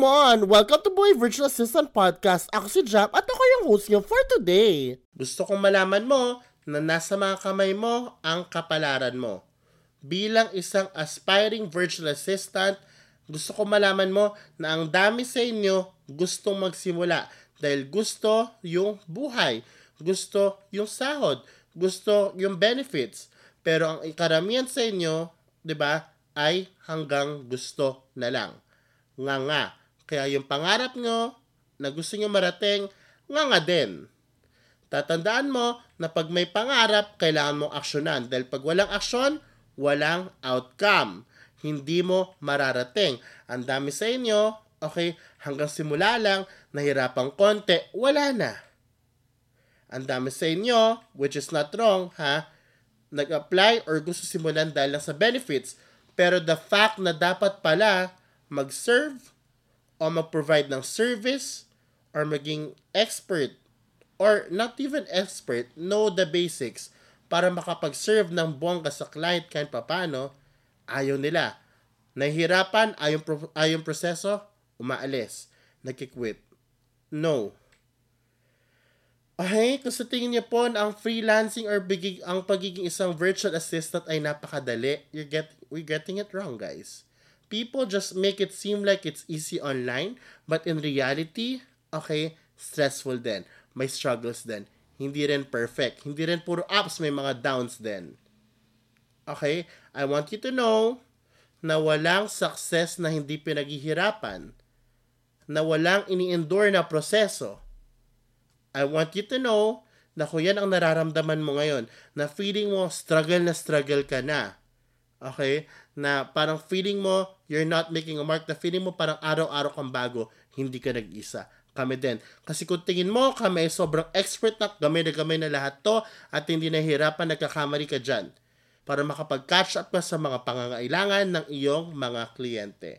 Come on! Welcome to Boy Virtual Assistant Podcast. Ako si Jap at ako yung host niyo for today. Gusto kong malaman mo na nasa mga kamay mo ang kapalaran mo. Bilang isang aspiring virtual assistant, gusto ko malaman mo na ang dami sa inyo gustong magsimula dahil gusto yung buhay, gusto yung sahod, gusto yung benefits. Pero ang karamihan sa inyo, 'di ba, ay hanggang gusto na lang nga nga. Kaya yung pangarap nyo na gusto nyo marating, nga nga din. Tatandaan mo na pag may pangarap, kailangan mong aksyonan. Dahil pag walang aksyon, walang outcome. Hindi mo mararating. Ang dami sa inyo, okay, hanggang simula lang, nahirapang konti, wala na. Ang dami sa inyo, which is not wrong, ha, nag-apply or gusto simulan dahil lang sa benefits, pero the fact na dapat pala mag-serve o mag-provide ng service or maging expert or not even expert, know the basics para makapag-serve ng bongga sa client kahit papano, ayaw nila. Nahihirapan, ayaw, ayaw proseso, umaalis, nagkikwit. No. Okay, kung sa tingin niyo po ang freelancing or bigig, ang pagiging isang virtual assistant ay napakadali, you're, get, we're getting it wrong, guys people just make it seem like it's easy online, but in reality, okay, stressful din. May struggles din. Hindi rin perfect. Hindi rin puro ups, may mga downs din. Okay? I want you to know na walang success na hindi pinaghihirapan. Na walang ini-endure na proseso. I want you to know na kung yan ang nararamdaman mo ngayon, na feeling mo struggle na struggle ka na, okay, na parang feeling mo you're not making a mark, na feeling mo parang araw-araw kang bago, hindi ka nag-isa. Kami din. Kasi kung tingin mo, kami sobrang expert na, gamay na gamay na lahat to, at hindi nahihirapan, nagkakamali ka dyan para makapag-catch up ka sa mga pangangailangan ng iyong mga kliyente.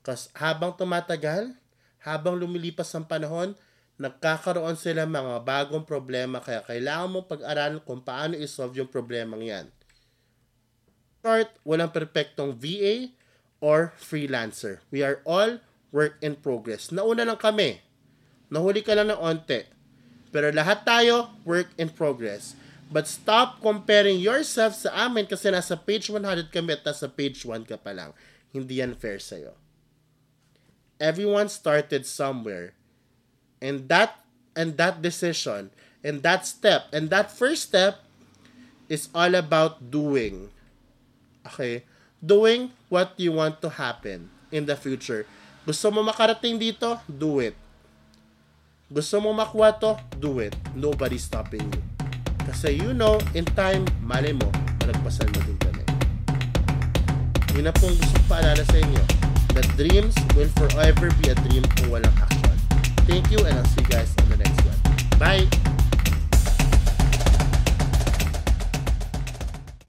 Kasi habang tumatagal, habang lumilipas ang panahon, nagkakaroon sila mga bagong problema kaya kailangan mo pag-aralan kung paano isolve yung problemang yan short, walang perpektong VA or freelancer. We are all work in progress. Nauna lang kami. Nahuli ka lang ng onte. Pero lahat tayo, work in progress. But stop comparing yourself sa amin kasi nasa page 100 kami at nasa page 1 ka pa lang. Hindi yan fair sa'yo. Everyone started somewhere. And that and that decision and that step and that first step is all about doing. Okay? Doing what you want to happen in the future. Gusto mo makarating dito? Do it. Gusto mo makuha to? Do it. Nobody's stopping you. Kasi you know, in time, mali mo, malagpasan mo din kami. Yun na pong gusto paalala sa inyo. That dreams will forever be a dream kung walang action. Thank you and I'll see you guys on the next one. Bye!